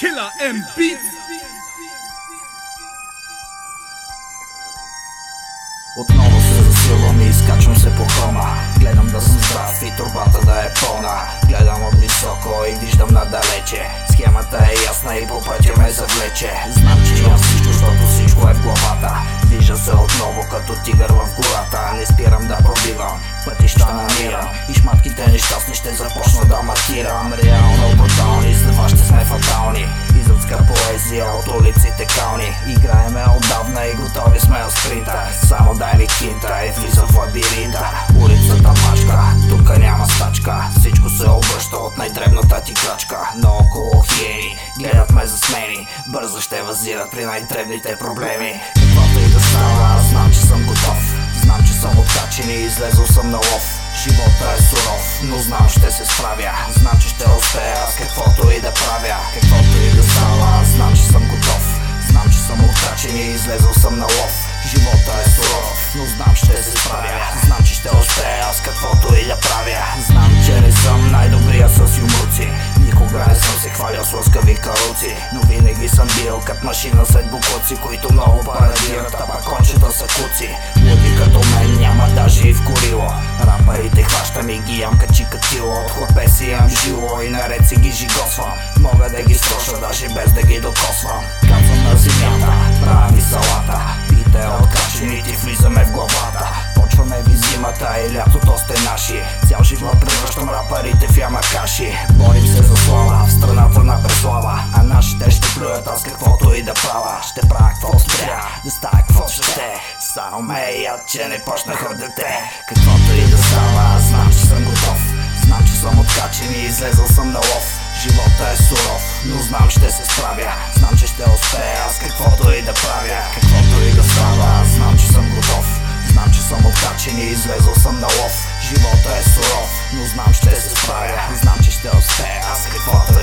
Killer M Beats. Отново се засилвам и изкачвам се по хрома Гледам да съм здрав и турбата да е пълна. Гледам от високо и виждам надалече. Схемата е ясна и по пътя ме завлече. Знам, че имам всичко, защото всичко е в главата. Движа се отново като тигър в гората. Не спирам да пробивам, пътища намирам. И шматките нещастни ще започна да матирам Реално брутални, след вас ще сме фатални Изотска поезия от улиците кални. Играеме отдавна и готови сме на спринта. Само дай ми кинта и влизам в лабиринта. Улицата мачка, тук няма стачка. Всичко се обръща от най-дребната ти крачка. Наоколо хиени, гледат ме засмени Бързо ще възират при най-дребните проблеми. Каквото и да става, аз знам, че съм готов. Знам, че съм откачен и излезъл съм на лов. Живота е суров, но знам ще се справя. Знам, че ще успея с каквото правя Каквото и да става, знам, че съм готов. Знам, че съм откачен и излезъл съм на лов. Живота е суров, но знам ще се справя. Знам, че ще успея с каквото и да правя. Знам, че не съм най-добрия с юмруци. Никога не съм се хвалял с лъскави каруци. Но винаги съм бил като машина след букуци Които много парадират, а пак кончета са куци. Луди като даже и в корило Рапарите хващам и ги ям качи катило. От хлапе си ям жило и наред си ги жигосвам. Мога да ги строша даже без да ги докосвам. Кацам на земята, правя ви салата. Пите откачени и ти влизаме в главата. Почваме ви зимата и лятото сте наши. Цял живот превръщам рапарите в ямакаши. Борим се за слава в страната на преслава. А нашите ще плюят аз каквото и да правя Ще правя каквото трябва, да ще Само ме яд, че не почнах от дете. Каквото и да става, аз знам, че съм готов. Знам, че съм откачен и излезъл съм на лов. Живота е суров, но знам ще се справя. Знам, че ще успея с каквото и да правя. Каквото и да става, аз знам, че съм готов. Знам, че съм откачен и излезъл съм на лов. Живота е суров, но знам ще се справя. Знам, че ще успея с каквото